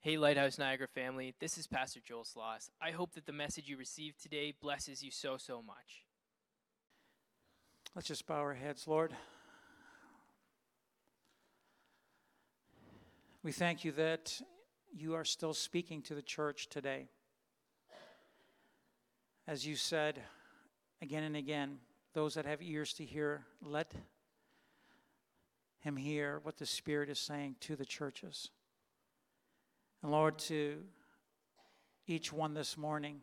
Hey, Lighthouse Niagara family, this is Pastor Joel Sloss. I hope that the message you received today blesses you so, so much. Let's just bow our heads, Lord. We thank you that you are still speaking to the church today. As you said again and again, those that have ears to hear, let him hear what the Spirit is saying to the churches. And Lord, to each one this morning,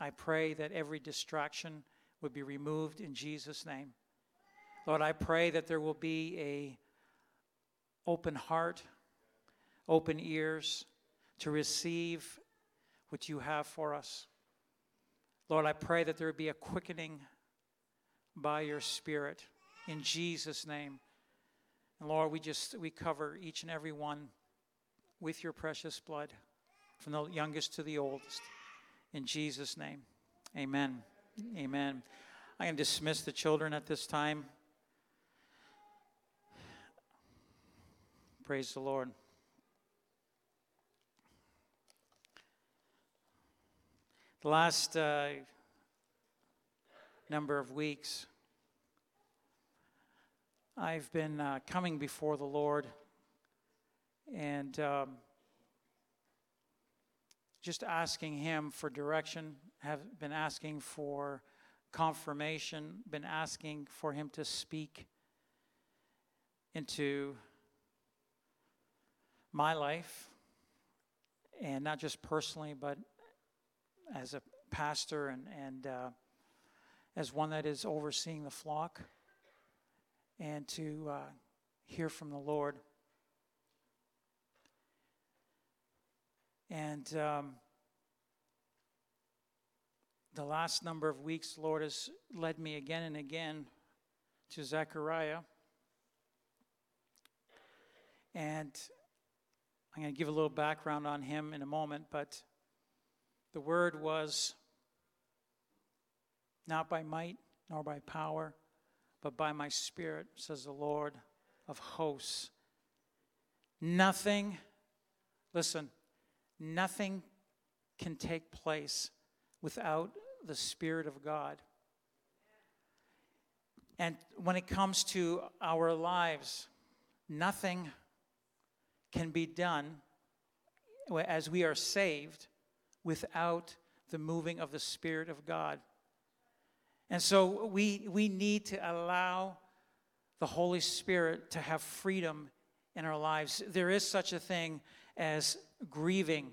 I pray that every distraction would be removed in Jesus' name. Lord, I pray that there will be a open heart, open ears to receive what you have for us. Lord, I pray that there would be a quickening by your Spirit in Jesus' name. And Lord, we just we cover each and every one with your precious blood, from the youngest to the oldest. In Jesus' name. Amen. Amen. I can dismiss the children at this time. Praise the Lord. The last uh, number of weeks, I've been uh, coming before the Lord and um, just asking Him for direction, have been asking for confirmation, been asking for Him to speak into my life, and not just personally, but as a pastor and, and uh, as one that is overseeing the flock, and to uh, hear from the Lord. And um, the last number of weeks, Lord has led me again and again to Zechariah. And I'm going to give a little background on him in a moment, but the word was not by might nor by power, but by my spirit, says the Lord of hosts. Nothing, listen, nothing can take place without the Spirit of God. And when it comes to our lives, nothing can be done as we are saved without the moving of the Spirit of God. And so we, we need to allow the Holy Spirit to have freedom in our lives. There is such a thing as grieving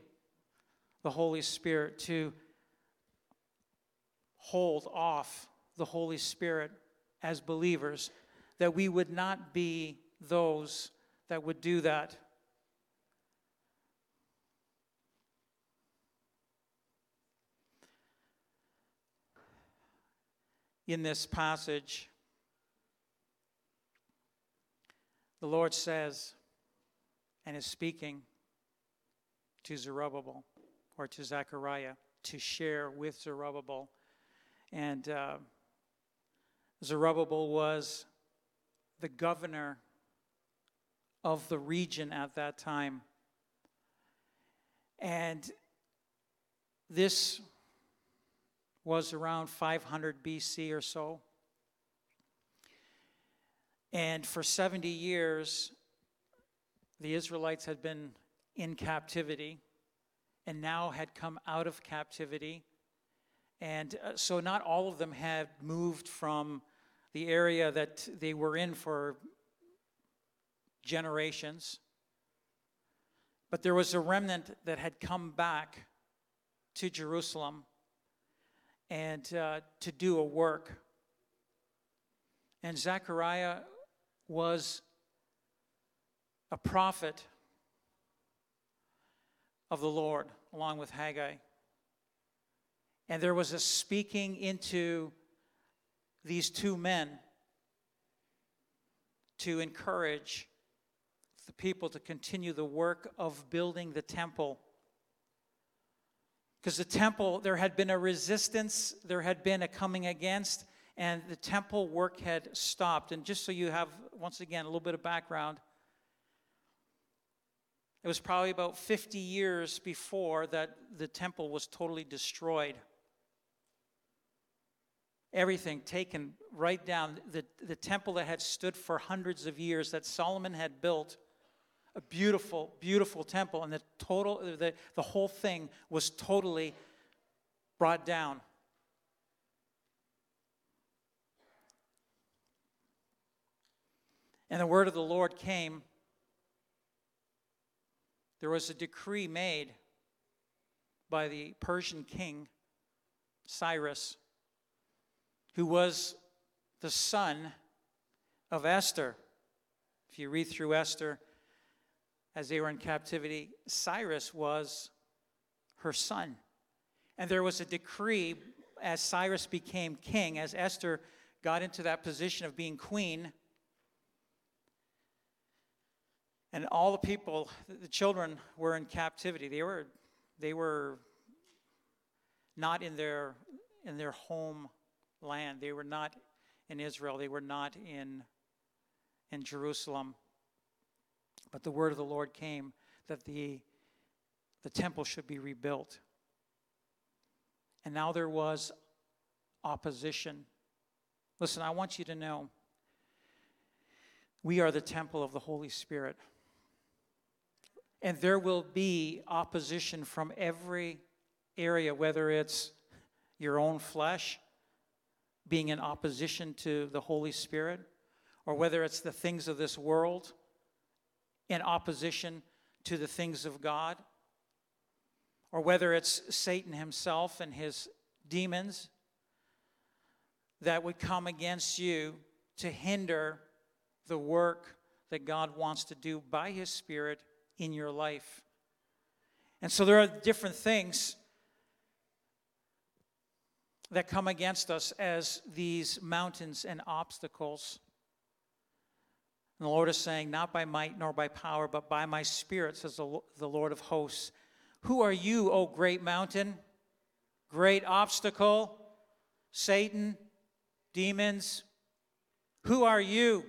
the Holy Spirit, to hold off the Holy Spirit as believers, that we would not be those that would do that. In this passage, the Lord says and is speaking to Zerubbabel or to Zechariah to share with Zerubbabel. And uh, Zerubbabel was the governor of the region at that time. And this was around 500 BC or so. And for 70 years, the Israelites had been in captivity and now had come out of captivity. And uh, so not all of them had moved from the area that they were in for generations. But there was a remnant that had come back to Jerusalem and uh, to do a work. And Zechariah was a prophet of the Lord, along with Haggai. And there was a speaking into these two men to encourage the people to continue the work of building the temple. Because the temple, there had been a resistance, there had been a coming against, and the temple work had stopped. And just so you have, once again, a little bit of background, It was probably about 50 years before that the temple was totally destroyed. Everything taken right down. The, the temple that had stood for hundreds of years that Solomon had built, a beautiful, beautiful temple, and the total, the, the whole thing was totally brought down. And the word of the Lord came. There was a decree made by the Persian king, Cyrus, who was the son of Esther. If you read through Esther, as they were in captivity, Cyrus was her son. And there was a decree as Cyrus became king, as Esther got into that position of being queen And all the people, the children were in captivity. They were, they were not in their, in their home land. They were not in Israel. They were not in, in Jerusalem. But the word of the Lord came that the, the temple should be rebuilt. And now there was opposition. Listen, I want you to know we are the temple of the Holy Spirit. And there will be opposition from every area, whether it's your own flesh being in opposition to the Holy Spirit, or whether it's the things of this world in opposition to the things of God, or whether it's Satan himself and his demons that would come against you to hinder the work that God wants to do by his Spirit in your life. And so there are different things that come against us as these mountains and obstacles. And the Lord is saying, Not by might nor by power, but by my spirit, says the, the Lord of hosts. Who are you, O great mountain? Great obstacle? Satan? Demons? Who are you?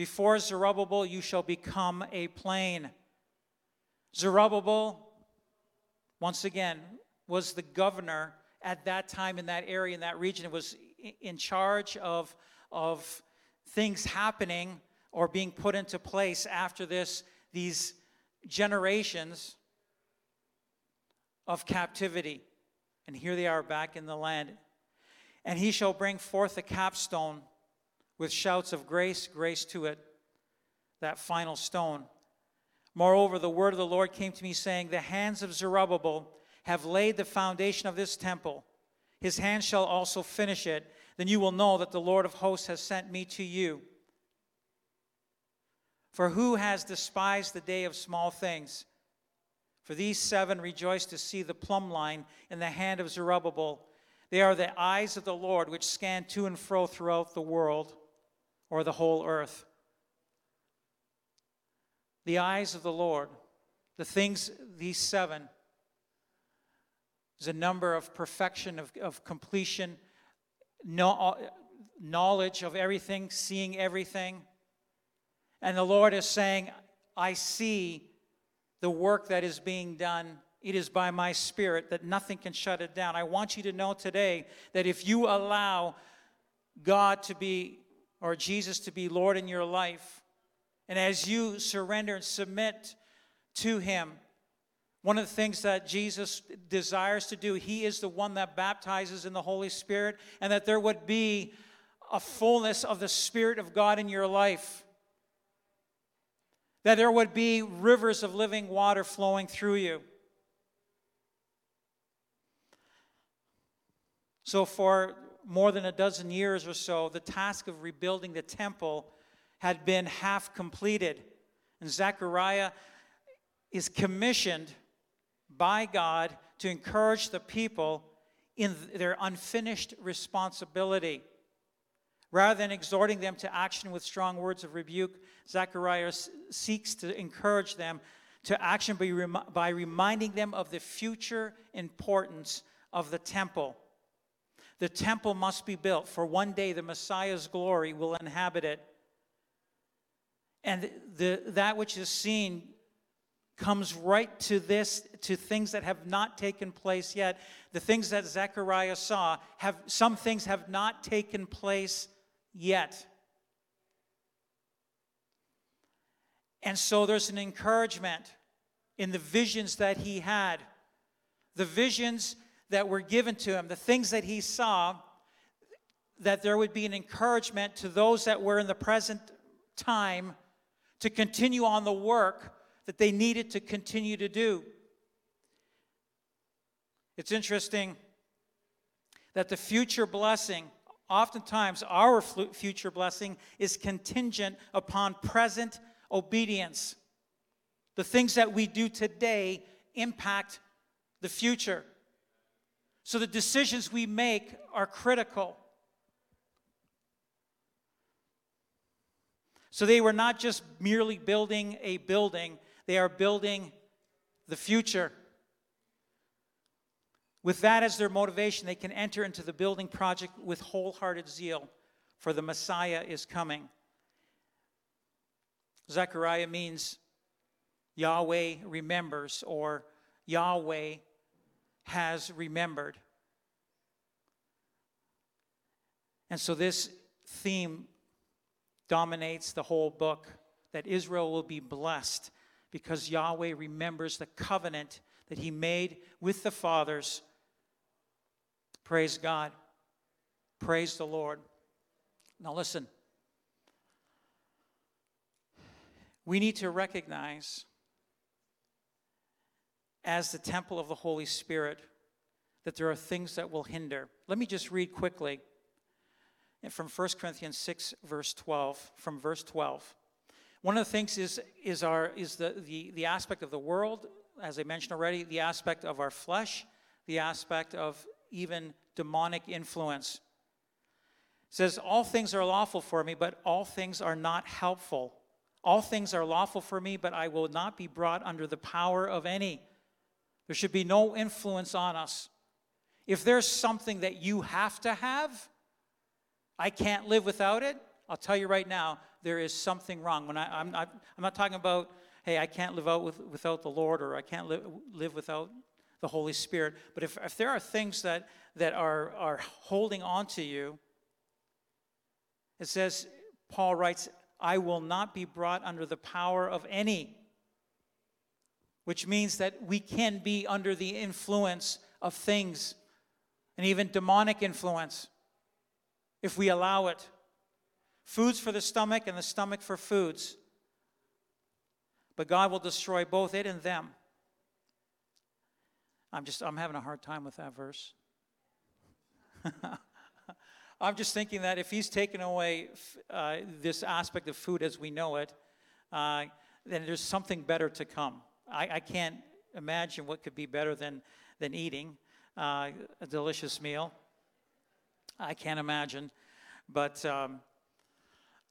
Before Zerubbabel, you shall become a plain. Zerubbabel, once again, was the governor at that time in that area, in that region. It was in charge of, of things happening or being put into place after this, these generations of captivity. And here they are back in the land. And he shall bring forth a capstone with shouts of grace, grace to it, that final stone. Moreover, the word of the Lord came to me, saying, The hands of Zerubbabel have laid the foundation of this temple. His hands shall also finish it. Then you will know that the Lord of hosts has sent me to you. For who has despised the day of small things? For these seven rejoice to see the plumb line in the hand of Zerubbabel. They are the eyes of the Lord which scan to and fro throughout the world or the whole earth. The eyes of the Lord, the things, these seven, is a number of perfection, of, of completion, no, knowledge of everything, seeing everything. And the Lord is saying, I see the work that is being done. It is by my spirit that nothing can shut it down. I want you to know today that if you allow God to be or Jesus to be Lord in your life, and as you surrender and submit to Him, one of the things that Jesus desires to do, He is the one that baptizes in the Holy Spirit, and that there would be a fullness of the Spirit of God in your life. That there would be rivers of living water flowing through you. So, for more than a dozen years or so, the task of rebuilding the temple had been half completed. And Zechariah is commissioned by God to encourage the people in their unfinished responsibility. Rather than exhorting them to action with strong words of rebuke, Zechariah seeks to encourage them to action by reminding them of the future importance of the temple. The temple must be built, for one day the Messiah's glory will inhabit it. And the, that which is seen comes right to this, to things that have not taken place yet. The things that Zechariah saw have some things have not taken place yet. And so there's an encouragement in the visions that he had. The visions that were given to him, the things that he saw, that there would be an encouragement to those that were in the present time to continue on the work that they needed to continue to do. It's interesting that the future blessing, oftentimes our future blessing, is contingent upon present obedience. The things that we do today impact the future. So the decisions we make are critical. So they were not just merely building a building, they are building the future. With that as their motivation, they can enter into the building project with wholehearted zeal, for the Messiah is coming. Zechariah means Yahweh remembers, or Yahweh has remembered. And so this theme dominates the whole book that Israel will be blessed because Yahweh remembers the covenant that he made with the fathers. Praise God. Praise the Lord. Now, listen. We need to recognize, as the temple of the Holy Spirit, that there are things that will hinder. Let me just read quickly from 1 Corinthians 6, verse 12, from verse 12. One of the things is, is, our, is the, the, the aspect of the world, as I mentioned already, the aspect of our flesh, the aspect of even demonic influence. It says, All things are lawful for me, but all things are not helpful. All things are lawful for me, but I will not be brought under the power of any. There should be no influence on us. If there's something that you have to have, I can't live without it, I'll tell you right now, there is something wrong. When I, am not, I'm not talking about, hey, I can't live out with, without the Lord or I can't live, live without the Holy Spirit. But if, if there are things that, that are, are holding on to you, it says, Paul writes, I will not be brought under the power of any, which means that we can be under the influence of things and even demonic influence if we allow it. Foods for the stomach and the stomach for foods. But God will destroy both it and them. I'm just, I'm having a hard time with that verse. I'm just thinking that if he's taken away uh, this aspect of food as we know it, uh, then there's something better to come. I, I, can't imagine what could be better than, than eating uh, a delicious meal. I can't imagine. But um,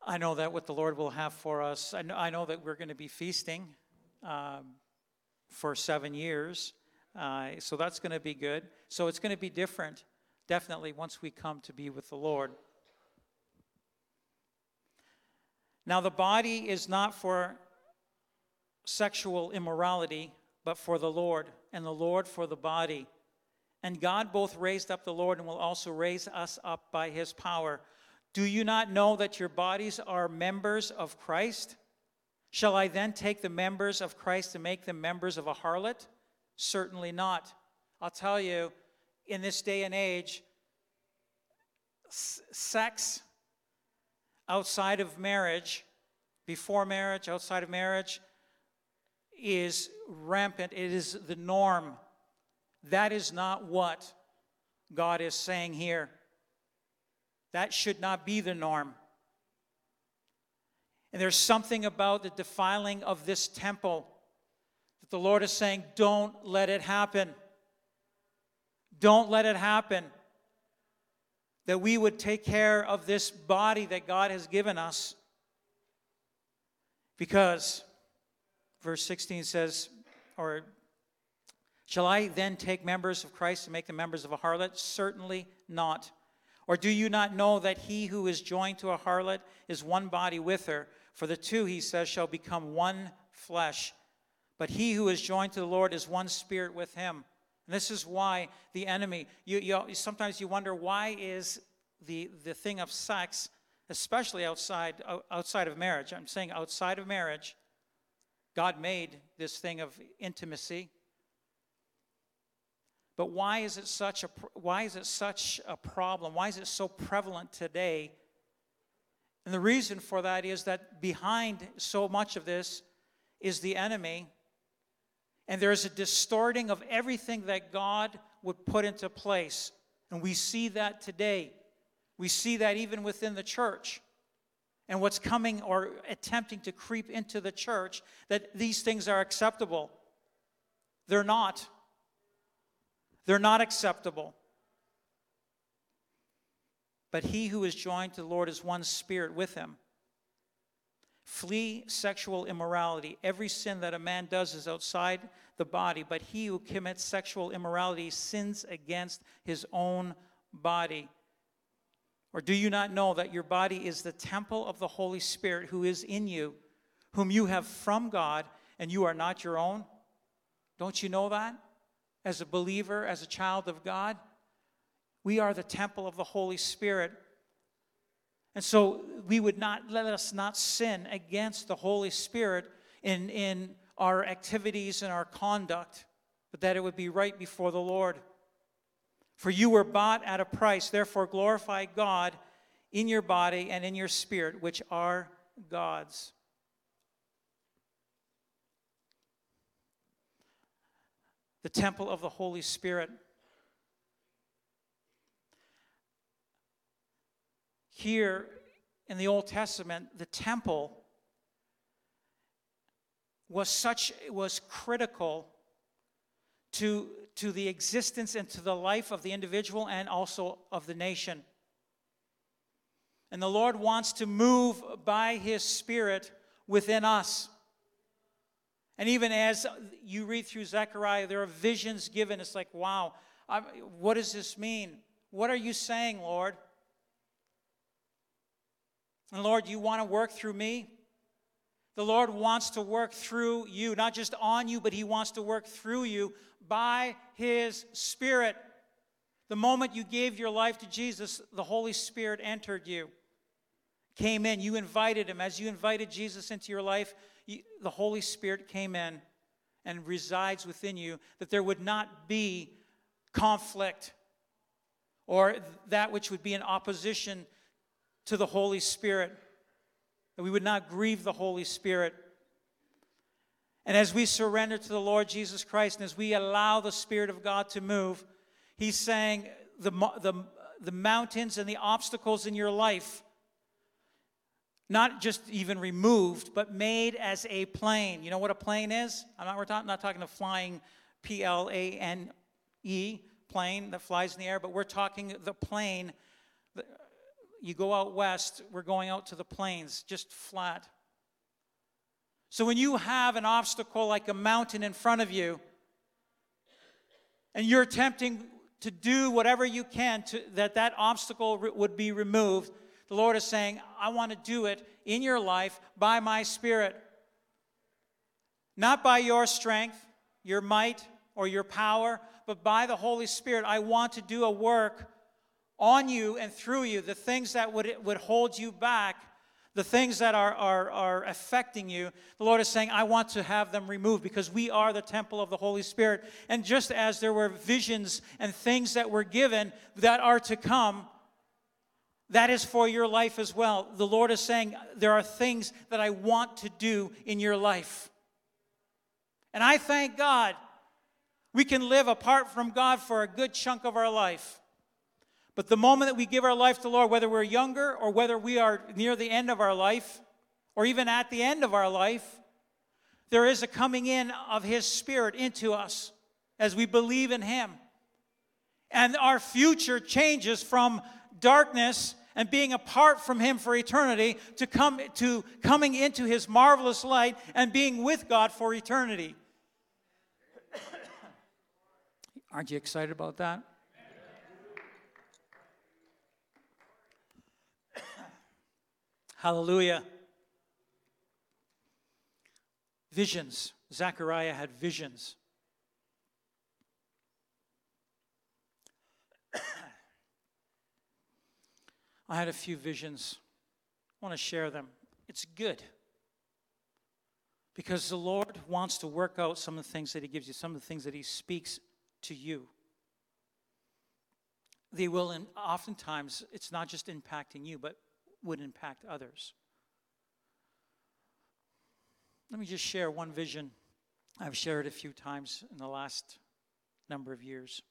I know that what the Lord will have for us, I know, I know that we're going to be feasting um, for seven years. Uh, so that's going to be good. So it's going to be different, definitely, once we come to be with the Lord. Now, the body is not for sexual immorality, but for the Lord, and the Lord for the body. And God both raised up the Lord and will also raise us up by his power. Do you not know that your bodies are members of Christ? Shall I then take the members of Christ and make them members of a harlot? Certainly not. I'll tell you, in this day and age, sex outside of marriage, before marriage, outside of marriage, is rampant. It is the norm. That is not what God is saying here. That should not be the norm. And there's something about the defiling of this temple that the Lord is saying, don't let it happen. Don't let it happen. That we would take care of this body that God has given us. Because, verse 16 says, or shall I then take members of Christ and make them members of a harlot? Certainly not. Or do you not know that he who is joined to a harlot is one body with her? For the two, he says, shall become one flesh. But he who is joined to the Lord is one spirit with him. And this is why the enemy, you, you, sometimes you wonder why is the, the thing of sex, especially outside, outside of marriage, I'm saying outside of marriage, God made this thing of intimacy. But why is it such a why is it such a problem? Why is it so prevalent today? And the reason for that is that behind so much of this is the enemy. And there's a distorting of everything that God would put into place. And we see that today. We see that even within the church and what's coming or attempting to creep into the church that these things are acceptable. They're not. They're not acceptable. But he who is joined to the Lord is one spirit with him. Flee sexual immorality. Every sin that a man does is outside the body, but he who commits sexual immorality sins against his own body. Or do you not know that your body is the temple of the Holy Spirit who is in you, whom you have from God, and you are not your own? Don't you know that? As a believer, as a child of God, we are the temple of the Holy Spirit. And so we would not let us not sin against the Holy Spirit in, in our activities and our conduct, but that it would be right before the Lord. For you were bought at a price, therefore glorify God in your body and in your spirit, which are God's. The temple of the Holy Spirit. Here in the Old Testament, the temple was such it was critical to to the existence and to the life of the individual and also of the nation. And the Lord wants to move by His Spirit within us. And even as you read through Zechariah, there are visions given. It's like, wow, I'm, what does this mean? What are you saying, Lord? And Lord, you want to work through me? The Lord wants to work through you, not just on you, but He wants to work through you by His Spirit. The moment you gave your life to Jesus, the Holy Spirit entered you, came in. You invited Him. As you invited Jesus into your life, you, the Holy Spirit came in and resides within you, that there would not be conflict or that which would be in opposition to the Holy Spirit, that we would not grieve the Holy Spirit. And as we surrender to the Lord Jesus Christ and as we allow the Spirit of God to move, He's saying the, the, the mountains and the obstacles in your life, not just even removed, but made as a plain. You know what a plain is? I'm not, we're talk, not talking a flying P L A N E plane that flies in the air, but we're talking the plain. You go out west, we're going out to the plains, just flat. So when you have an obstacle like a mountain in front of you, and you're attempting to do whatever you can to, that that obstacle re- would be removed, the Lord is saying, I want to do it in your life by my Spirit. Not by your strength, your might, or your power, but by the Holy Spirit. I want to do a work on you and through you, the things that would, would hold you back the things that are, are, are affecting you, the Lord is saying, I want to have them removed because we are the temple of the Holy Spirit. And just as there were visions and things that were given that are to come, that is for your life as well. The Lord is saying, There are things that I want to do in your life. And I thank God we can live apart from God for a good chunk of our life. But the moment that we give our life to the Lord, whether we're younger or whether we are near the end of our life, or even at the end of our life, there is a coming in of His Spirit into us as we believe in Him. And our future changes from darkness and being apart from Him for eternity to, come, to coming into His marvelous light and being with God for eternity. Aren't you excited about that? Hallelujah. Visions. Zechariah had visions. I had a few visions. I want to share them. It's good. Because the Lord wants to work out some of the things that He gives you, some of the things that He speaks to you. They will, and oftentimes, it's not just impacting you, but would impact others. Let me just share one vision I've shared it a few times in the last number of years.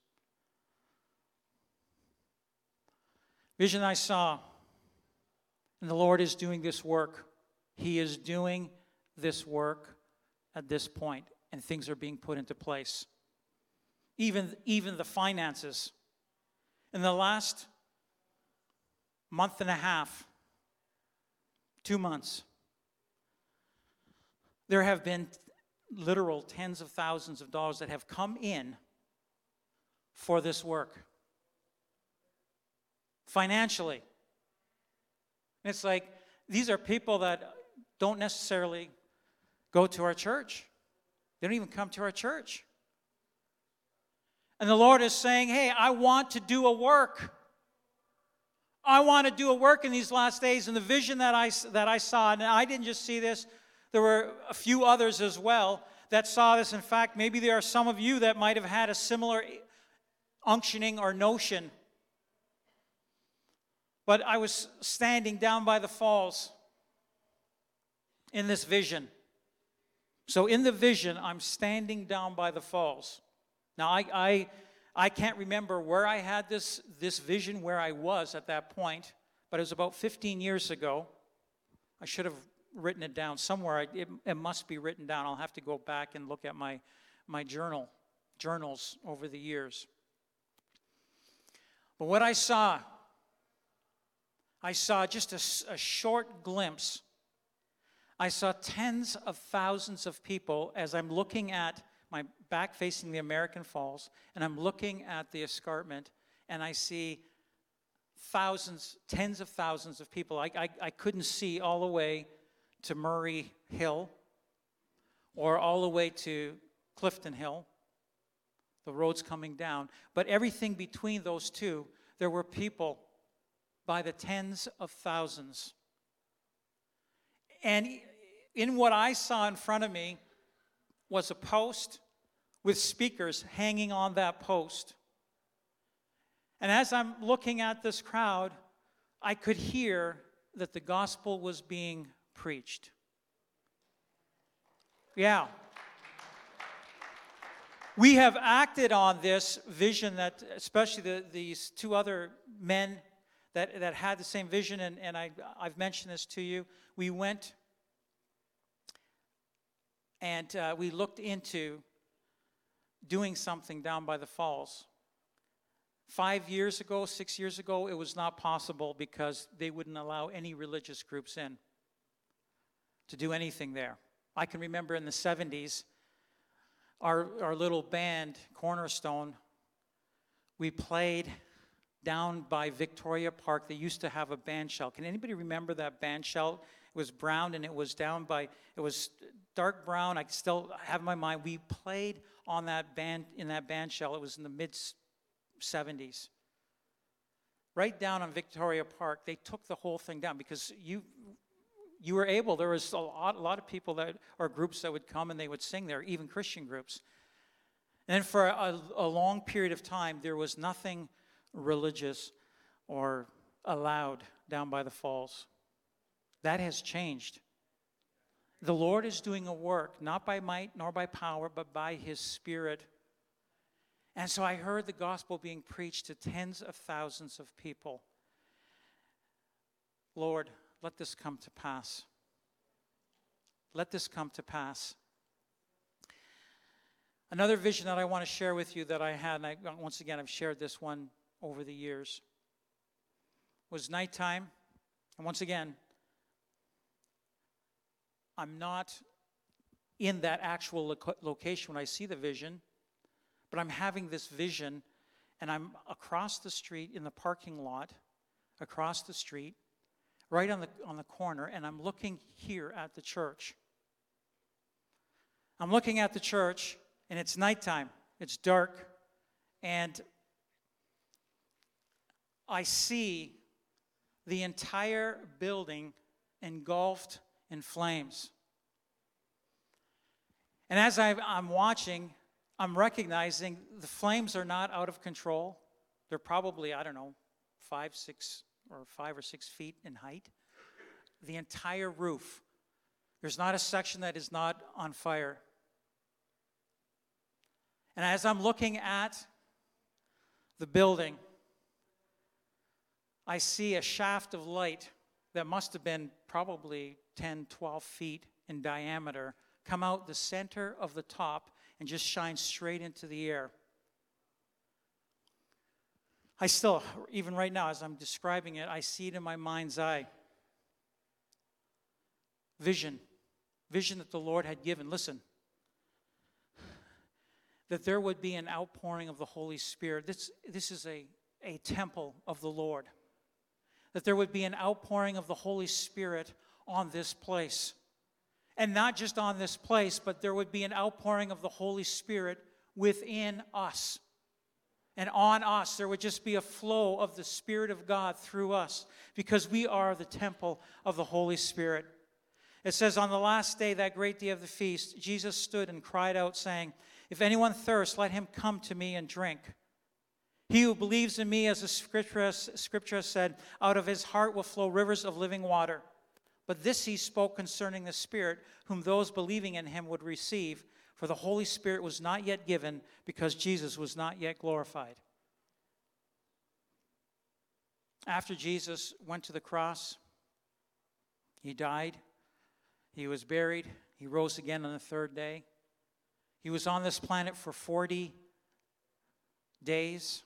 Vision I saw, and the Lord is doing this work. He is doing this work at this point, and things are being put into place. Even, even the finances. In the last month and a half, two months, there have been literal tens of thousands of dollars that have come in for this work financially. It's like these are people that don't necessarily go to our church, they don't even come to our church. And the Lord is saying, Hey, I want to do a work. I want to do a work in these last days. And the vision that I, that I saw, and I didn't just see this, there were a few others as well that saw this. In fact, maybe there are some of you that might have had a similar eh, unctioning or notion but I was standing down by the falls in this vision. So, in the vision, I'm standing down by the falls. Now, I, I, I can't remember where I had this, this vision, where I was at that point, but it was about 15 years ago. I should have written it down somewhere. It, it must be written down. I'll have to go back and look at my, my journal, journals over the years. But what I saw I saw just a, a short glimpse. I saw tens of thousands of people as I'm looking at my back facing the American Falls, and I'm looking at the escarpment, and I see thousands, tens of thousands of people. I, I, I couldn't see all the way to Murray Hill or all the way to Clifton Hill. The road's coming down. But everything between those two, there were people by the tens of thousands. And in what I saw in front of me was a post with speakers hanging on that post. And as I'm looking at this crowd, I could hear that the gospel was being preached. Yeah. We have acted on this vision that, especially the, these two other men that, that had the same vision, and, and I, I've mentioned this to you. We went and uh, we looked into doing something down by the falls. Five years ago, six years ago, it was not possible because they wouldn't allow any religious groups in to do anything there. I can remember in the 70s, our, our little band, Cornerstone, we played down by Victoria Park. They used to have a band shell. Can anybody remember that band shell? It was brown and it was down by, it was dark brown. I still have in my mind. We played on that band, in that band shell. It was in the mid 70s. Right down on Victoria Park, they took the whole thing down because you, you were able, there was a lot, a lot of people that, or groups that would come and they would sing there, even Christian groups. And for a, a long period of time, there was nothing religious or allowed down by the falls. That has changed. The Lord is doing a work, not by might nor by power, but by His Spirit. And so I heard the gospel being preached to tens of thousands of people. Lord, let this come to pass. Let this come to pass. Another vision that I want to share with you that I had, and I, once again, I've shared this one over the years was nighttime. And once again, I'm not in that actual location when I see the vision, but I'm having this vision and I'm across the street in the parking lot, across the street, right on the, on the corner, and I'm looking here at the church. I'm looking at the church, and it's nighttime, it's dark, and I see the entire building engulfed in flames. And as i am watching, I'm recognizing the flames are not out of control. They're probably, I don't know, five, six, or five or six feet in height. The entire roof. There's not a section that is not on fire. And as I'm looking at the building, I see a shaft of light that must have been probably 10, 12 feet in diameter come out the center of the top and just shine straight into the air. I still, even right now, as I'm describing it, I see it in my mind's eye. Vision, vision that the Lord had given. Listen, that there would be an outpouring of the Holy Spirit. This, this is a, a temple of the Lord. That there would be an outpouring of the Holy Spirit on this place. And not just on this place, but there would be an outpouring of the Holy Spirit within us. And on us, there would just be a flow of the Spirit of God through us because we are the temple of the Holy Spirit. It says, On the last day, that great day of the feast, Jesus stood and cried out, saying, If anyone thirsts, let him come to me and drink. He who believes in me, as the scripture, scripture said, out of his heart will flow rivers of living water. But this he spoke concerning the Spirit, whom those believing in him would receive, for the Holy Spirit was not yet given, because Jesus was not yet glorified. After Jesus went to the cross, he died, he was buried, he rose again on the third day. He was on this planet for 40 days.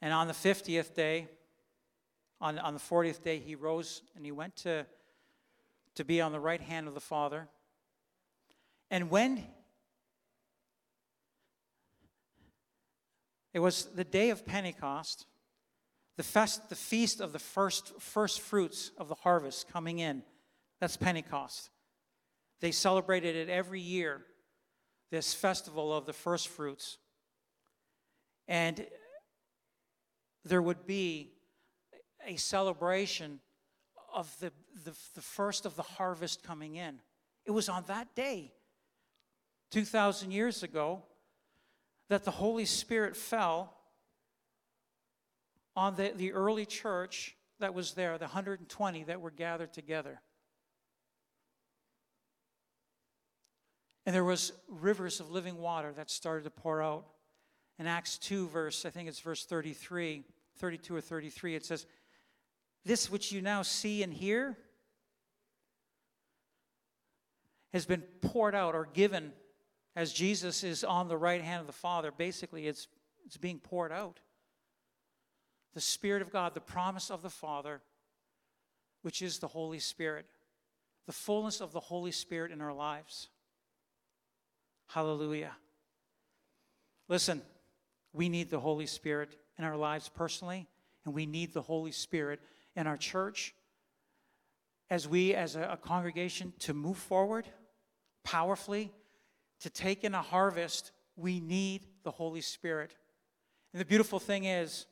And on the 50th day, on, on the 40th day, he rose and he went to, to be on the right hand of the Father. And when it was the day of Pentecost, the, fest, the feast of the first, first fruits of the harvest coming in, that's Pentecost. They celebrated it every year, this festival of the first fruits. And there would be a celebration of the, the, the, first of the harvest coming in. It was on that day, 2,000 years ago, that the Holy Spirit fell on the, the early church that was there, the 120 that were gathered together. And there was rivers of living water that started to pour out. In Acts 2, verse, I think it's verse 33, 32 or 33, it says, this which you now see and hear has been poured out or given as Jesus is on the right hand of the Father. Basically, it's, it's being poured out. The Spirit of God, the promise of the Father, which is the Holy Spirit, the fullness of the Holy Spirit in our lives. Hallelujah. Listen, we need the Holy Spirit in our lives personally, and we need the Holy Spirit in our church, as we as a, a congregation, to move forward powerfully, to take in a harvest, we need the Holy Spirit. And the beautiful thing is,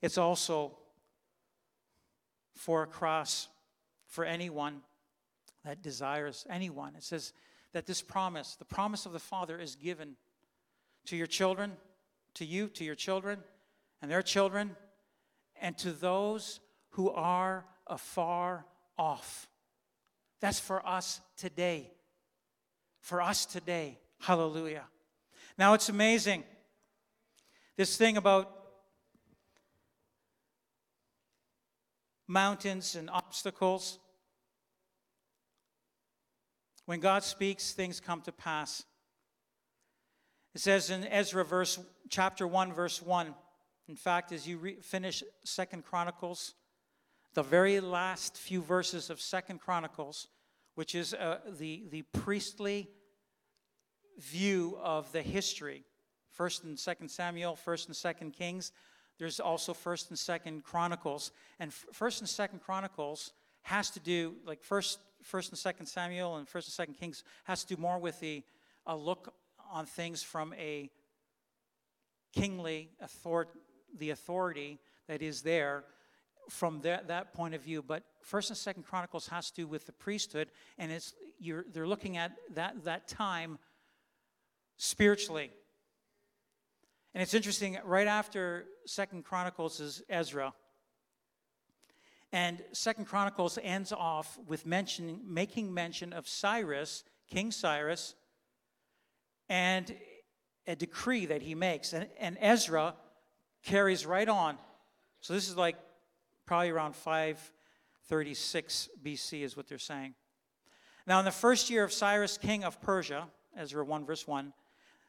it's also for a cross for anyone that desires anyone. It says that this promise, the promise of the Father, is given to your children, to you, to your children, and their children, and to those who are afar off. That's for us today. For us today. Hallelujah. Now it's amazing. This thing about mountains and obstacles. When God speaks, things come to pass. It says in Ezra verse chapter 1 verse 1 in fact, as you re- finish Second Chronicles, the very last few verses of Second Chronicles, which is uh, the, the priestly view of the history, First and Second Samuel, First and Second Kings. There's also First and Second Chronicles, and First and Second Chronicles has to do like First First and Second Samuel and First and Second Kings has to do more with the a look on things from a kingly author, the authority that is there from that, that point of view. But First and Second Chronicles has to do with the priesthood, and it's you're, they're looking at that that time spiritually. And it's interesting. Right after Second Chronicles is Ezra. And Second Chronicles ends off with mentioning, making mention of Cyrus, King Cyrus, and a decree that he makes. And, and Ezra carries right on. So this is like probably around 536 BC, is what they're saying. Now, in the first year of Cyrus, king of Persia, Ezra 1, verse 1,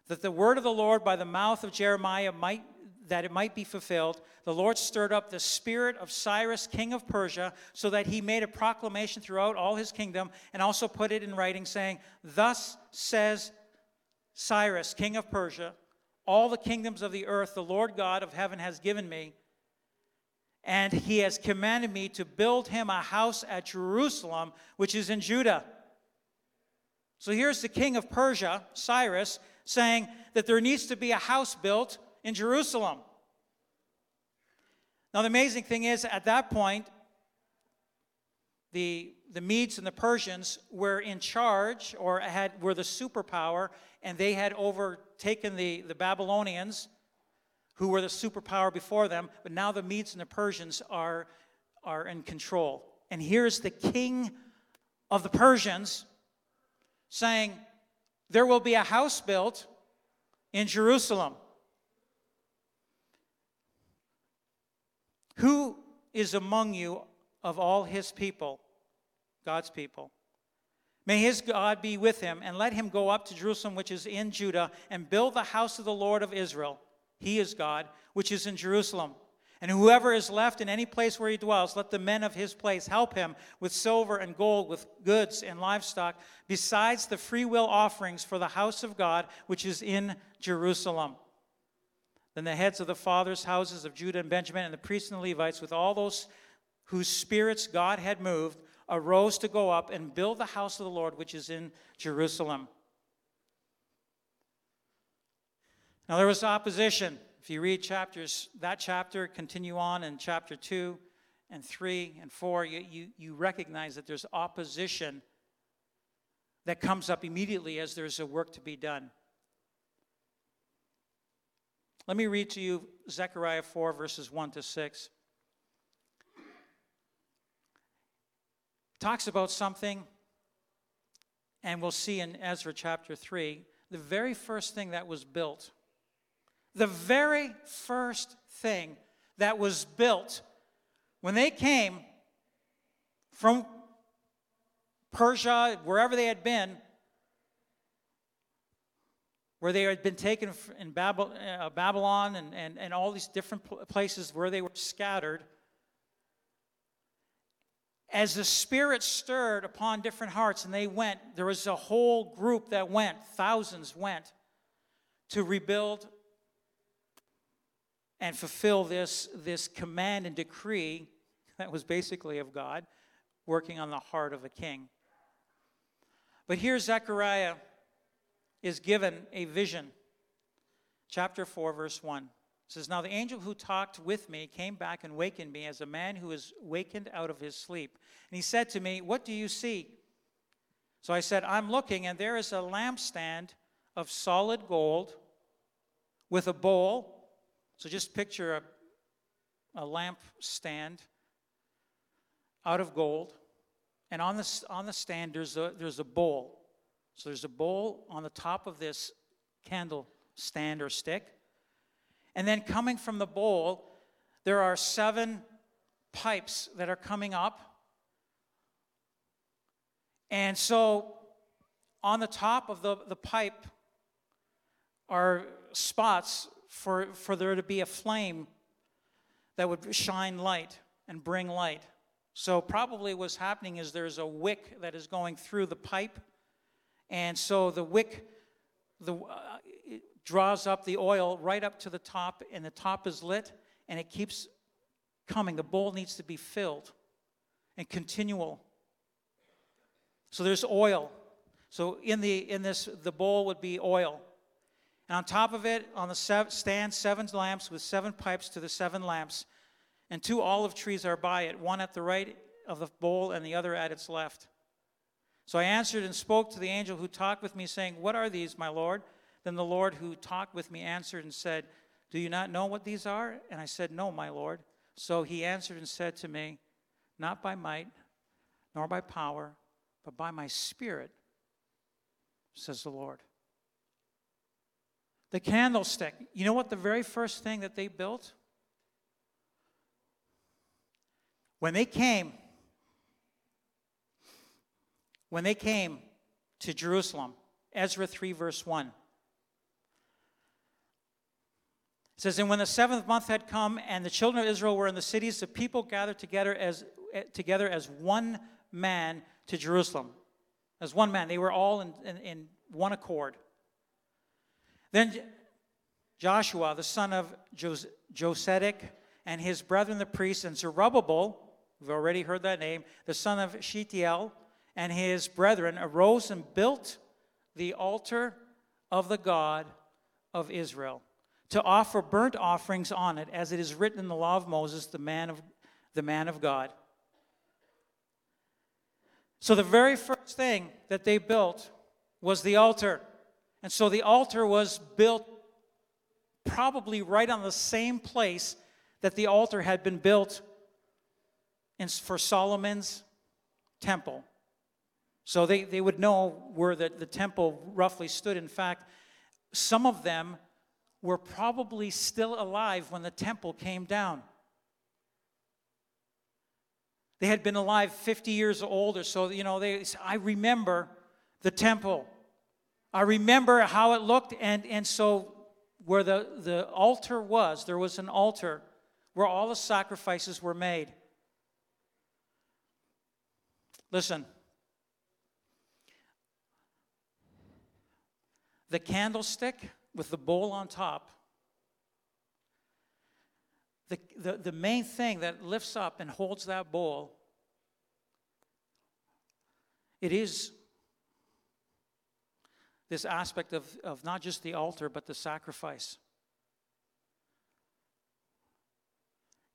that the word of the Lord by the mouth of Jeremiah might that it might be fulfilled, the Lord stirred up the spirit of Cyrus, king of Persia, so that he made a proclamation throughout all his kingdom and also put it in writing, saying, Thus says Cyrus, king of Persia, all the kingdoms of the earth the Lord God of heaven has given me, and he has commanded me to build him a house at Jerusalem, which is in Judah. So here's the king of Persia, Cyrus, saying that there needs to be a house built in Jerusalem. Now, the amazing thing is, at that point, the, the Medes and the Persians were in charge or had, were the superpower, and they had overtaken the, the Babylonians, who were the superpower before them, but now the Medes and the Persians are, are in control. And here's the king of the Persians saying, There will be a house built in Jerusalem. Who is among you of all his people, God's people? May his God be with him, and let him go up to Jerusalem, which is in Judah, and build the house of the Lord of Israel. He is God, which is in Jerusalem. And whoever is left in any place where he dwells, let the men of his place help him with silver and gold, with goods and livestock, besides the freewill offerings for the house of God, which is in Jerusalem. Then the heads of the fathers' houses of Judah and Benjamin, and the priests and the Levites, with all those whose spirits God had moved, arose to go up and build the house of the Lord, which is in Jerusalem. Now there was opposition. If you read chapters, that chapter, continue on in chapter 2 and 3 and 4, you, you, you recognize that there's opposition that comes up immediately as there's a work to be done. Let me read to you Zechariah 4, verses 1 to 6. Talks about something, and we'll see in Ezra chapter 3, the very first thing that was built the very first thing that was built when they came from Persia, wherever they had been, where they had been taken in uh, Babylon and, and, and all these different places where they were scattered, as the Spirit stirred upon different hearts and they went, there was a whole group that went, thousands went, to rebuild and fulfill this, this command and decree that was basically of God working on the heart of a king. But here Zechariah is given a vision. Chapter 4, verse 1 says, Now the angel who talked with me came back and wakened me as a man who is wakened out of his sleep. And he said to me, What do you see? So I said, I'm looking, and there is a lampstand of solid gold with a bowl so just picture a, a lamp stand out of gold, and on the, on the stand there's a, there's a bowl. So there's a bowl on the top of this candle stand or stick. And then coming from the bowl, there are seven pipes that are coming up. And so on the top of the, the pipe are spots for, for there to be a flame that would shine light and bring light. So, probably what's happening is there's a wick that is going through the pipe, and so the wick the, uh, draws up the oil right up to the top, and the top is lit, and it keeps coming. The bowl needs to be filled and continual. So there's oil. So in the in this the bowl would be oil. And on top of it, on the seven, stand seven lamps with seven pipes to the seven lamps, and two olive trees are by it, one at the right of the bowl and the other at its left. So I answered and spoke to the angel who talked with me, saying, What are these, my Lord? Then the Lord who talked with me answered and said, Do you not know what these are? And I said, No, my Lord. So he answered and said to me, Not by might, nor by power, but by my spirit, says the Lord. The candlestick. You know what the very first thing that they built? When they came, when they came to Jerusalem, Ezra 3, verse 1. It says, And when the seventh month had come, and the children of Israel were in the cities, the people gathered together as, eh, together as one man to Jerusalem. As one man. They were all in, in, in one accord. Then Joshua, the son of Jos- Josedek, and his brethren the priests, and Zerubbabel, we've already heard that name, the son of Shealtiel, and his brethren arose and built the altar of the God of Israel to offer burnt offerings on it, as it is written in the law of Moses, the man of, the man of God. So the very first thing that they built was the altar. And so the altar was built probably right on the same place that the altar had been built in, for Solomon's temple. So they, they would know where the, the temple roughly stood. In fact, some of them were probably still alive when the temple came down. They had been alive 50 years old or so. You know, they, I remember the temple. I remember how it looked. And, and so, where the, the altar was, there was an altar where all the sacrifices were made. Listen. The candlestick with the bowl on top the, the, the main thing that lifts up and holds that bowl, it is this aspect of, of not just the altar, but the sacrifice.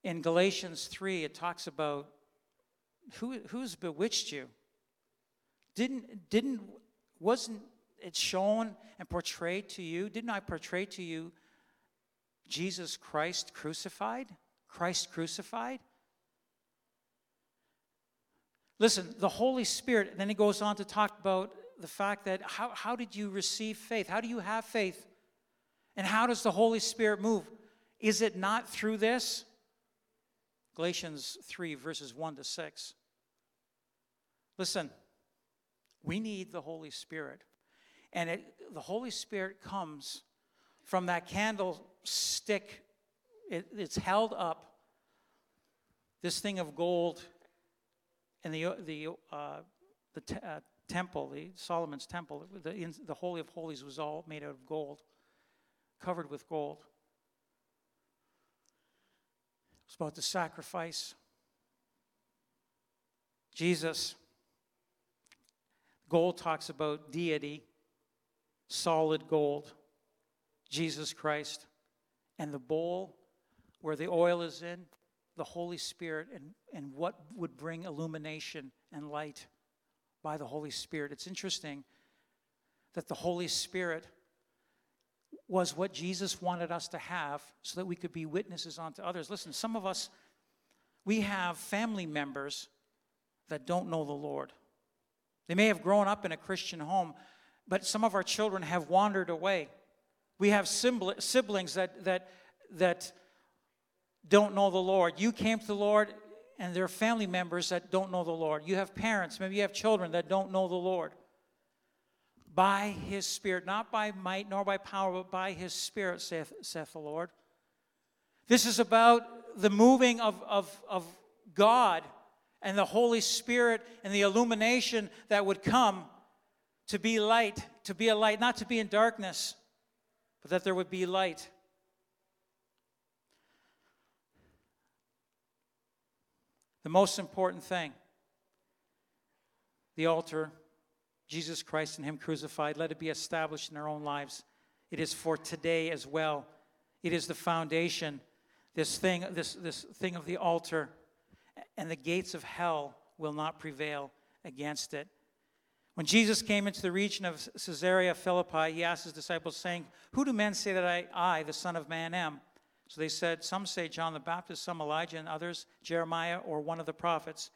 In Galatians 3, it talks about who, who's bewitched you? Didn't, didn't, wasn't it shown and portrayed to you? Didn't I portray to you Jesus Christ crucified? Christ crucified? Listen, the Holy Spirit, then he goes on to talk about the fact that how, how did you receive faith? How do you have faith? And how does the Holy Spirit move? Is it not through this? Galatians 3, verses 1 to 6. Listen, we need the Holy Spirit. And it, the Holy Spirit comes from that candlestick, it, it's held up, this thing of gold, and the, the, uh, the te- uh, temple, the Solomon's temple, the, in, the Holy of Holies was all made out of gold, covered with gold. It's about the sacrifice. Jesus, gold talks about deity, solid gold. Jesus Christ, and the bowl where the oil is in, the Holy Spirit, and, and what would bring illumination and light by the Holy Spirit. It's interesting that the Holy Spirit was what Jesus wanted us to have so that we could be witnesses unto others. Listen, some of us, we have family members that don't know the Lord. They may have grown up in a Christian home, but some of our children have wandered away. We have siblings that, that, that don't know the Lord. You came to the Lord, and there are family members that don't know the Lord. You have parents, maybe you have children that don't know the Lord. By his Spirit, not by might nor by power, but by his Spirit, saith, saith the Lord. This is about the moving of, of, of God and the Holy Spirit and the illumination that would come to be light, to be a light, not to be in darkness but that there would be light. The most important thing the altar Jesus Christ and Him crucified, let it be established in our own lives. It is for today as well. It is the foundation, this thing, this, this thing of the altar, and the gates of hell will not prevail against it. When Jesus came into the region of Caesarea Philippi, he asked his disciples, saying, Who do men say that I, I, the Son of Man, am? So they said, Some say John the Baptist, some Elijah, and others Jeremiah or one of the prophets.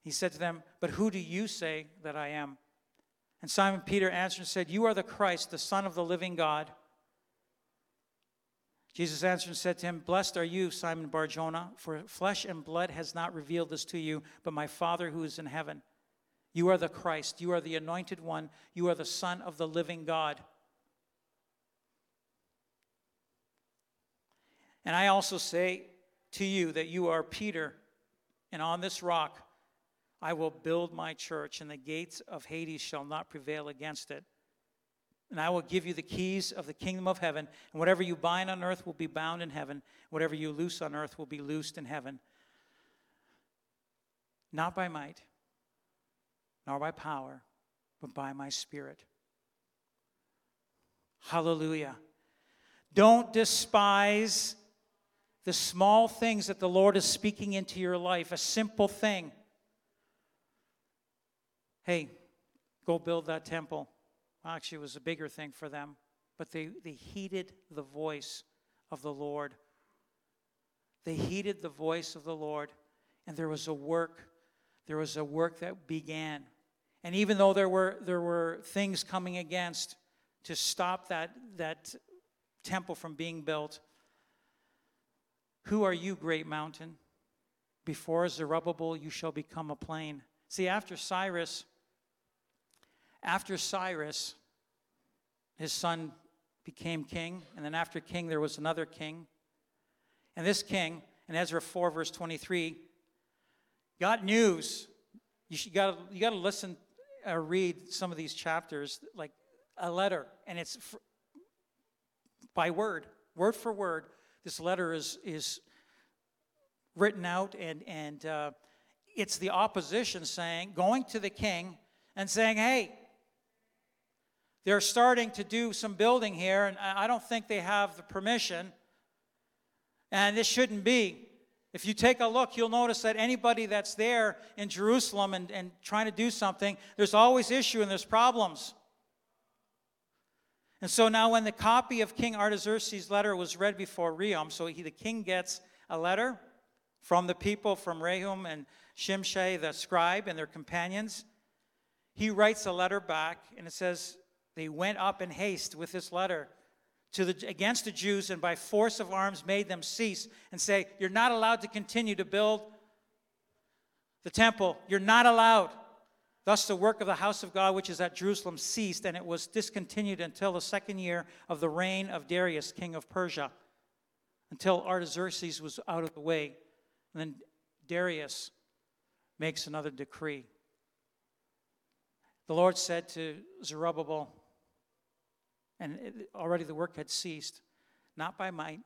He said to them, But who do you say that I am? And Simon Peter answered and said, You are the Christ, the Son of the living God. Jesus answered and said to him, Blessed are you, Simon Barjona, for flesh and blood has not revealed this to you, but my Father who is in heaven. You are the Christ, you are the anointed one, you are the Son of the living God. And I also say to you that you are Peter, and on this rock I will build my church, and the gates of Hades shall not prevail against it. And I will give you the keys of the kingdom of heaven, and whatever you bind on earth will be bound in heaven, whatever you loose on earth will be loosed in heaven. Not by might, nor by power, but by my spirit. Hallelujah. Don't despise the small things that the Lord is speaking into your life, a simple thing. Hey, go build that temple. Actually, it was a bigger thing for them, but they, they heeded the voice of the Lord. They heeded the voice of the Lord, and there was a work. There was a work that began. And even though there were, there were things coming against to stop that, that temple from being built, who are you, great mountain? Before Zerubbabel, you shall become a plain. See, after Cyrus, after Cyrus, his son became king, and then after king, there was another king. And this king, in Ezra 4, verse 23, got news. You got you got to listen or read some of these chapters, like a letter, and it's by word, word for word. This letter is is written out, and and uh, it's the opposition saying, going to the king and saying, "Hey, they're starting to do some building here, and I don't think they have the permission. And this shouldn't be. If you take a look, you'll notice that anybody that's there in Jerusalem and, and trying to do something, there's always issue and there's problems. And so now, when the copy of King Artaxerxes' letter was read before Rehum, so he, the king gets a letter from the people from Rehum and Shimshai, the scribe, and their companions. He writes a letter back, and it says, they went up in haste with this letter to the, against the Jews and by force of arms made them cease and say, You're not allowed to continue to build the temple. You're not allowed. Thus, the work of the house of God, which is at Jerusalem, ceased, and it was discontinued until the second year of the reign of Darius, king of Persia, until Artaxerxes was out of the way. And then Darius makes another decree. The Lord said to Zerubbabel, and already the work had ceased. Not by might,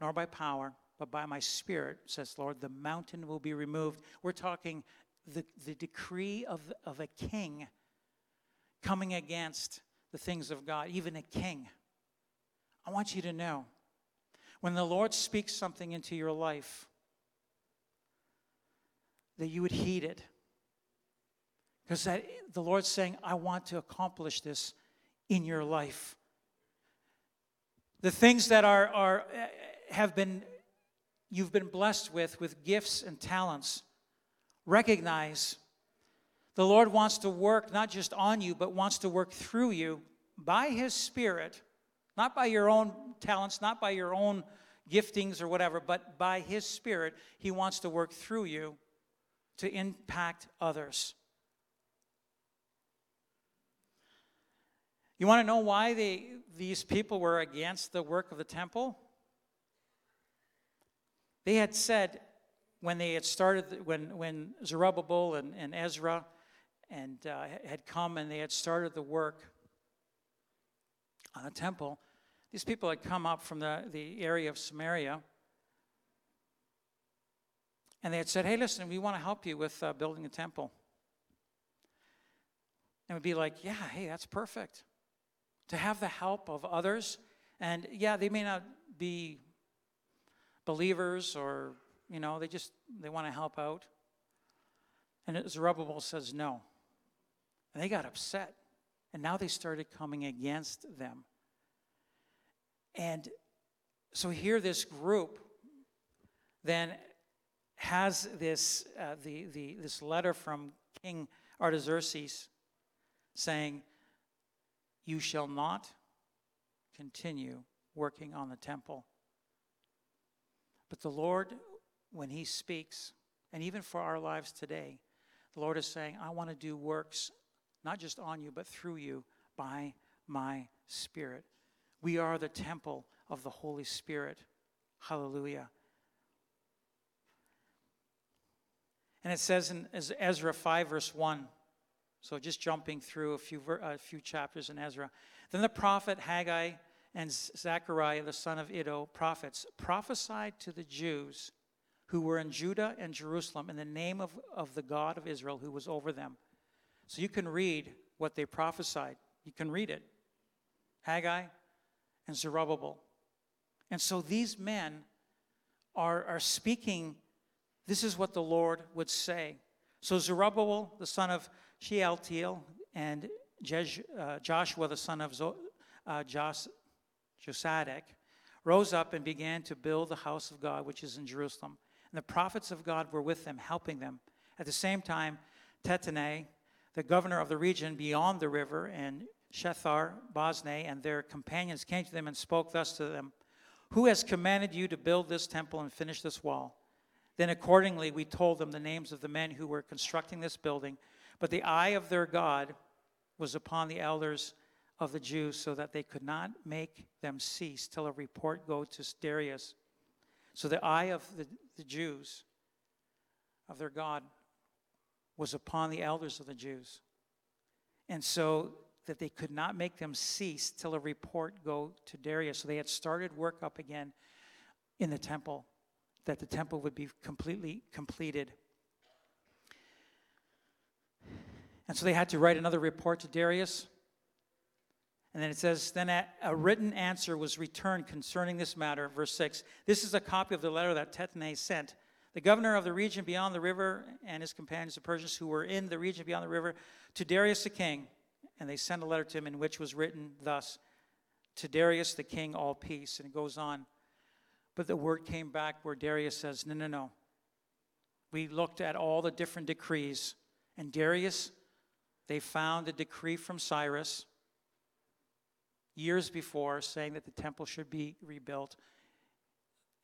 nor by power, but by my spirit, says Lord, the mountain will be removed. We're talking the, the decree of, of a king coming against the things of God, even a king. I want you to know when the Lord speaks something into your life, that you would heed it. Because the Lord's saying, I want to accomplish this in your life the things that are, are uh, have been you've been blessed with with gifts and talents. Recognize the lord wants to work not just on you but wants to work through you by his spirit not by your own talents not by your own giftings or whatever but by his spirit. He wants to work through you to impact others You want to know why they, these people were against the work of the temple? They had said when they had started, when, when Zerubbabel and, and Ezra and uh, had come and they had started the work on the temple, these people had come up from the, the area of Samaria and they had said, Hey, listen, we want to help you with uh, building a temple. and we'd be like, yeah, hey, that's perfect. To have the help of others, and yeah, they may not be believers or, you know, they just, they want to help out. And Zerubbabel says no. And they got upset. And now they started coming against them. And so here, this group then has this, uh, the, the, this letter from King Artaxerxes saying, You shall not continue working on the temple. But the Lord, when He speaks, and even for our lives today, the Lord is saying, I want to do works not just on you, but through you by my Spirit. We are the temple of the Holy Spirit. Hallelujah. And it says in Ezra 5, verse 1. So just jumping through a few, a few chapters in Ezra. Then the prophet Haggai and Zechariah, the son of Iddo, prophets, prophesied to the Jews who were in Judah and Jerusalem in the name of, of the God of Israel who was over them. So you can read what they prophesied. You can read it. Haggai and Zerubbabel. And so these men are, are speaking, this is what the Lord would say. So Zerubbabel, the son of Shealtiel, and uh, Joshua, the son of Zo, uh, Jos, rose up and began to build the house of God, which is in Jerusalem. And the prophets of God were with them, helping them. At the same time, Tattenai, the governor of the region beyond the river, and Shethar, Boznai, and their companions came to them and spoke thus to them Who has commanded you to build this temple and finish this wall? Then accordingly we told them the names of the men who were constructing this building. But the eye of their God was upon the elders of the Jews, so that they could not make them cease till a report go to Darius. So the eye of the, the Jews, of their God, was upon the elders of the Jews. And so that they could not make them cease till a report go to Darius. So they had started work up again in the temple, that the temple would be completely completed. And so they had to write another report to Darius. And then it says, Then a, written answer was returned concerning this matter. Verse 6 This is a copy of the letter that Tattenai sent the governor of the region beyond the river and his companions, the Persians who were in the region beyond the river, to Darius the king. And they sent a letter to him in which was written thus To Darius the king, all peace. And it goes on. But the word came back where Darius says, No, no, no. We looked at all the different decrees. And Darius, they found a decree from Cyrus years before saying that the temple should be rebuilt.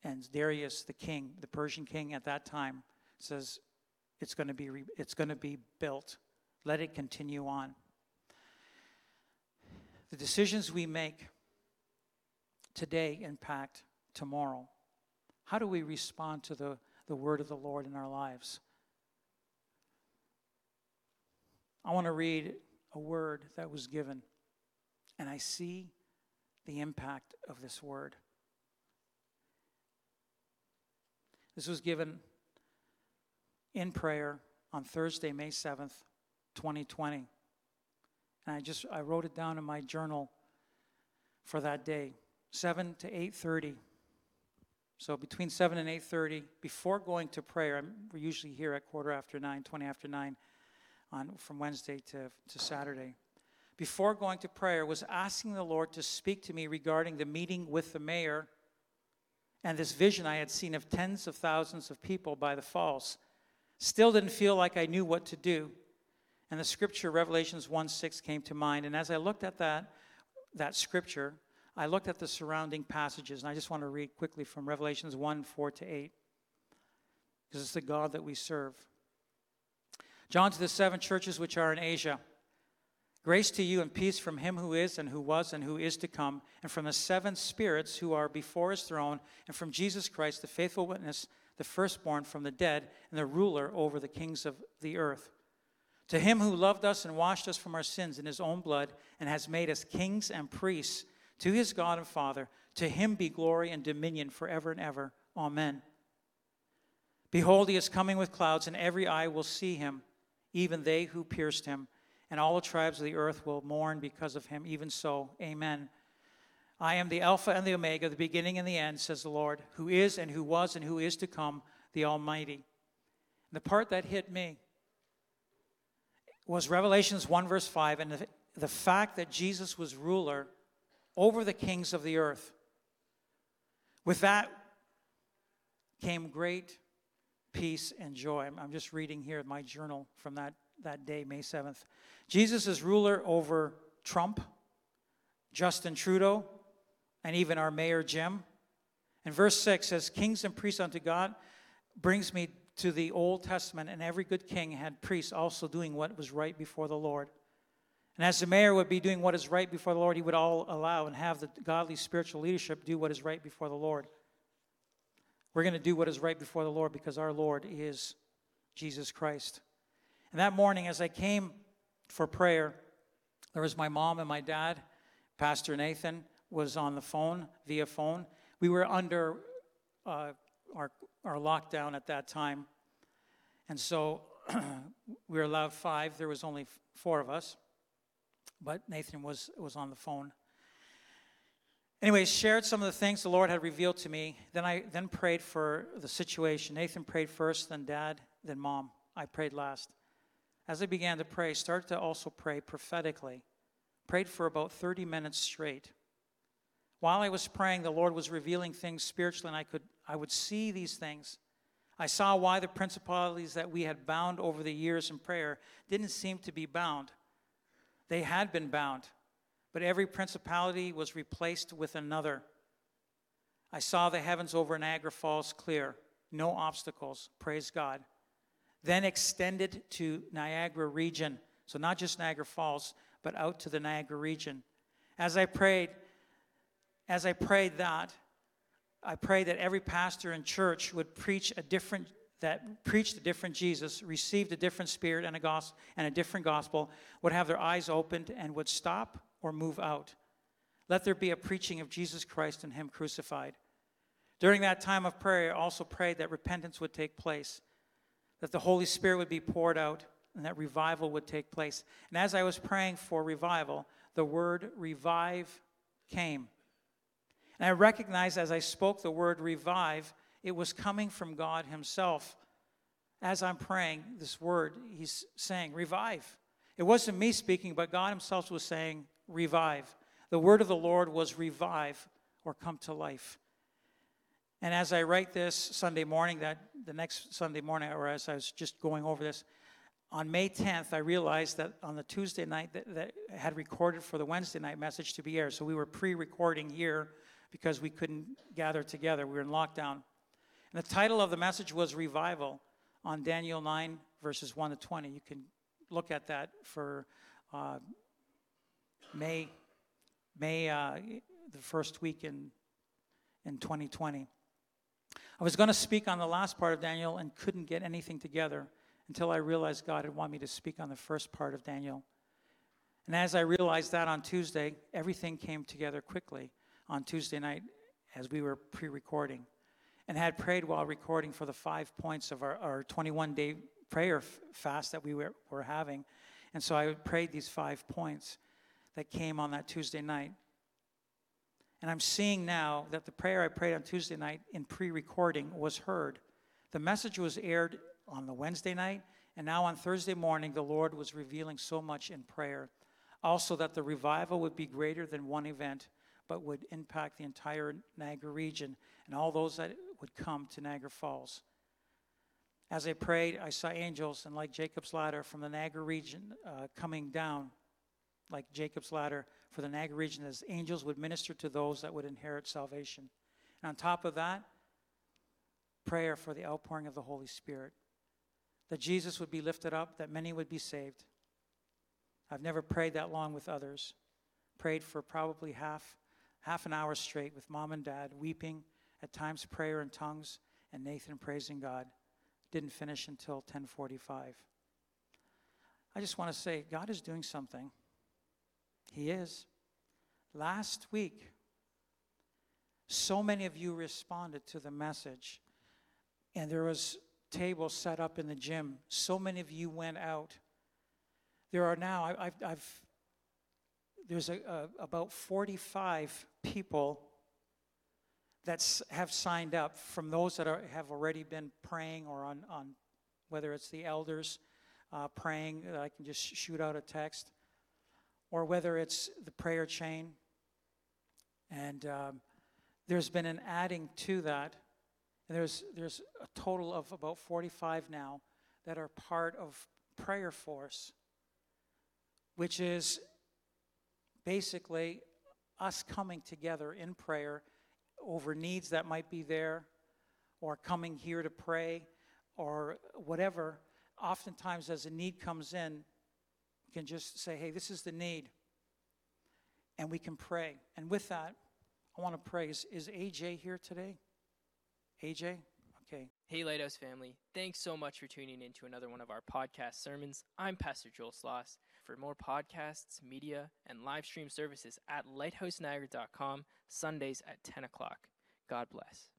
And Darius, the king, the Persian king at that time, says, it's going to be, re- it's going to be built. Let it continue on. The decisions we make today impact tomorrow. How do we respond to the, the word of the Lord in our lives? I want to read a word that was given, and I see the impact of this word. This was given in prayer on Thursday, May 7th, 2020. And I just I wrote it down in my journal for that day, 7 to 8:30. So between 7 and 8:30, before going to prayer, I'm, we're usually here at quarter after 9, 20 after 9 on from Wednesday to, to Saturday. Before going to prayer was asking the Lord to speak to me regarding the meeting with the mayor and this vision I had seen of tens of thousands of people by the falls. Still didn't feel like I knew what to do. And the scripture, Revelations 1 6, came to mind. And as I looked at that, that scripture, I looked at the surrounding passages. And I just want to read quickly from Revelations 1 4 to 8, because it's the God that we serve. John to the seven churches which are in Asia. Grace to you and peace from him who is, and who was, and who is to come, and from the seven spirits who are before his throne, and from Jesus Christ, the faithful witness, the firstborn from the dead, and the ruler over the kings of the earth. To him who loved us and washed us from our sins in his own blood, and has made us kings and priests, to his God and Father, to him be glory and dominion forever and ever. Amen. Behold, he is coming with clouds, and every eye will see him, even they who pierced him and all the tribes of the earth will mourn because of him. Even so, amen. I am the Alpha and the Omega, the beginning and the end, says the Lord, who is and who was and who is to come, the Almighty. The part that hit me was Revelations 1, verse 5, and the, the fact that Jesus was ruler over the kings of the earth. With that came great peace and joy. I'm just reading here my journal from that, that day, May 7th. Jesus is ruler over Trump, Justin Trudeau, and even our mayor, Jim. And verse 6 says, Kings and priests unto God brings me to the Old Testament, and every good king had priests also doing what was right before the Lord. And as the mayor would be doing what is right before the Lord, he would all allow and have the godly spiritual leadership do what is right before the Lord. We're going to do what is right before the Lord because our Lord is Jesus Christ. And that morning, as I came for prayer, there was my mom and my dad. Pastor Nathan was on the phone, via phone. We were under uh, our, our lockdown at that time. And so we were allowed five. There was only four of us. But Nathan was, was on the phone. Anyways, shared some of the things the Lord had revealed to me. Then I then prayed for the situation. Nathan prayed first, then dad, then mom. I prayed last. As I began to pray, started to also pray prophetically. Prayed for about 30 minutes straight. While I was praying, the Lord was revealing things spiritually, and I could I would see these things. I saw why the principalities that we had bound over the years in prayer didn't seem to be bound. They had been bound but every principality was replaced with another. I saw the heavens over Niagara Falls clear, no obstacles, praise God. Then extended to Niagara region, so not just Niagara Falls, but out to the Niagara region. As I prayed, as I prayed that, I prayed that every pastor in church would preach a different that preached a different Jesus, received a different spirit and a gospel and a different gospel, would have their eyes opened and would stop or move out. Let there be a preaching of Jesus Christ and Him crucified. During that time of prayer, I also prayed that repentance would take place, that the Holy Spirit would be poured out, and that revival would take place. And as I was praying for revival, the word revive came. And I recognized as I spoke the word revive, it was coming from God Himself. As I'm praying this word, He's saying, revive. It wasn't me speaking, but God Himself was saying, revive. The word of the Lord was revive or come to life. And as I write this Sunday morning, that the next Sunday morning, or as I was just going over this, on May 10th, I realized that on the Tuesday night that, that had recorded for the Wednesday night message to be aired. So we were pre-recording here because we couldn't gather together. We were in lockdown. And the title of the message was Revival on Daniel 9, verses 1 to 20. You can look at that for uh, May, May uh, the first week in, in 2020. I was going to speak on the last part of Daniel and couldn't get anything together until I realized God had wanted me to speak on the first part of Daniel. And as I realized that on Tuesday, everything came together quickly on Tuesday night as we were pre recording and had prayed while recording for the five points of our, our 21 day prayer f- fast that we were, were having. And so I prayed these five points that came on that Tuesday night. And I'm seeing now that the prayer I prayed on Tuesday night in pre recording was heard. The message was aired on the Wednesday night, and now on Thursday morning, the Lord was revealing so much in prayer. Also, that the revival would be greater than one event, but would impact the entire Niagara region and all those that would come to Niagara Falls. As I prayed, I saw angels, and like Jacob's ladder from the Niagara region uh, coming down like Jacob's ladder for the Niagara region, as angels would minister to those that would inherit salvation. And on top of that, prayer for the outpouring of the Holy Spirit, that Jesus would be lifted up, that many would be saved. I've never prayed that long with others. Prayed for probably half half an hour straight with mom and dad, weeping, at times prayer in tongues, and Nathan praising God. Didn't finish until 1045. I just want to say, God is doing something. He is. Last week, so many of you responded to the message, and there was tables set up in the gym. So many of you went out there are now, I've, I've there's a, a, about 45 people that have signed up from those that are, have already been praying or on, on whether it's the elders uh, praying, I can just shoot out a text, or whether it's the prayer chain. And um, there's been an adding to that. And there's, there's a total of about 45 now that are part of Prayer Force, which is basically us coming together in prayer over needs that might be there, or coming here to pray, or whatever. Oftentimes, as a need comes in, can just say, hey, this is the need. And we can pray. And with that, I want to pray. Is, is AJ here today? AJ? Okay. Hey, Lighthouse family. Thanks so much for tuning in to another one of our podcast sermons. I'm Pastor Joel Sloss. For more podcasts, media, and live stream services at lighthouseniagara.com, Sundays at 10 o'clock. God bless.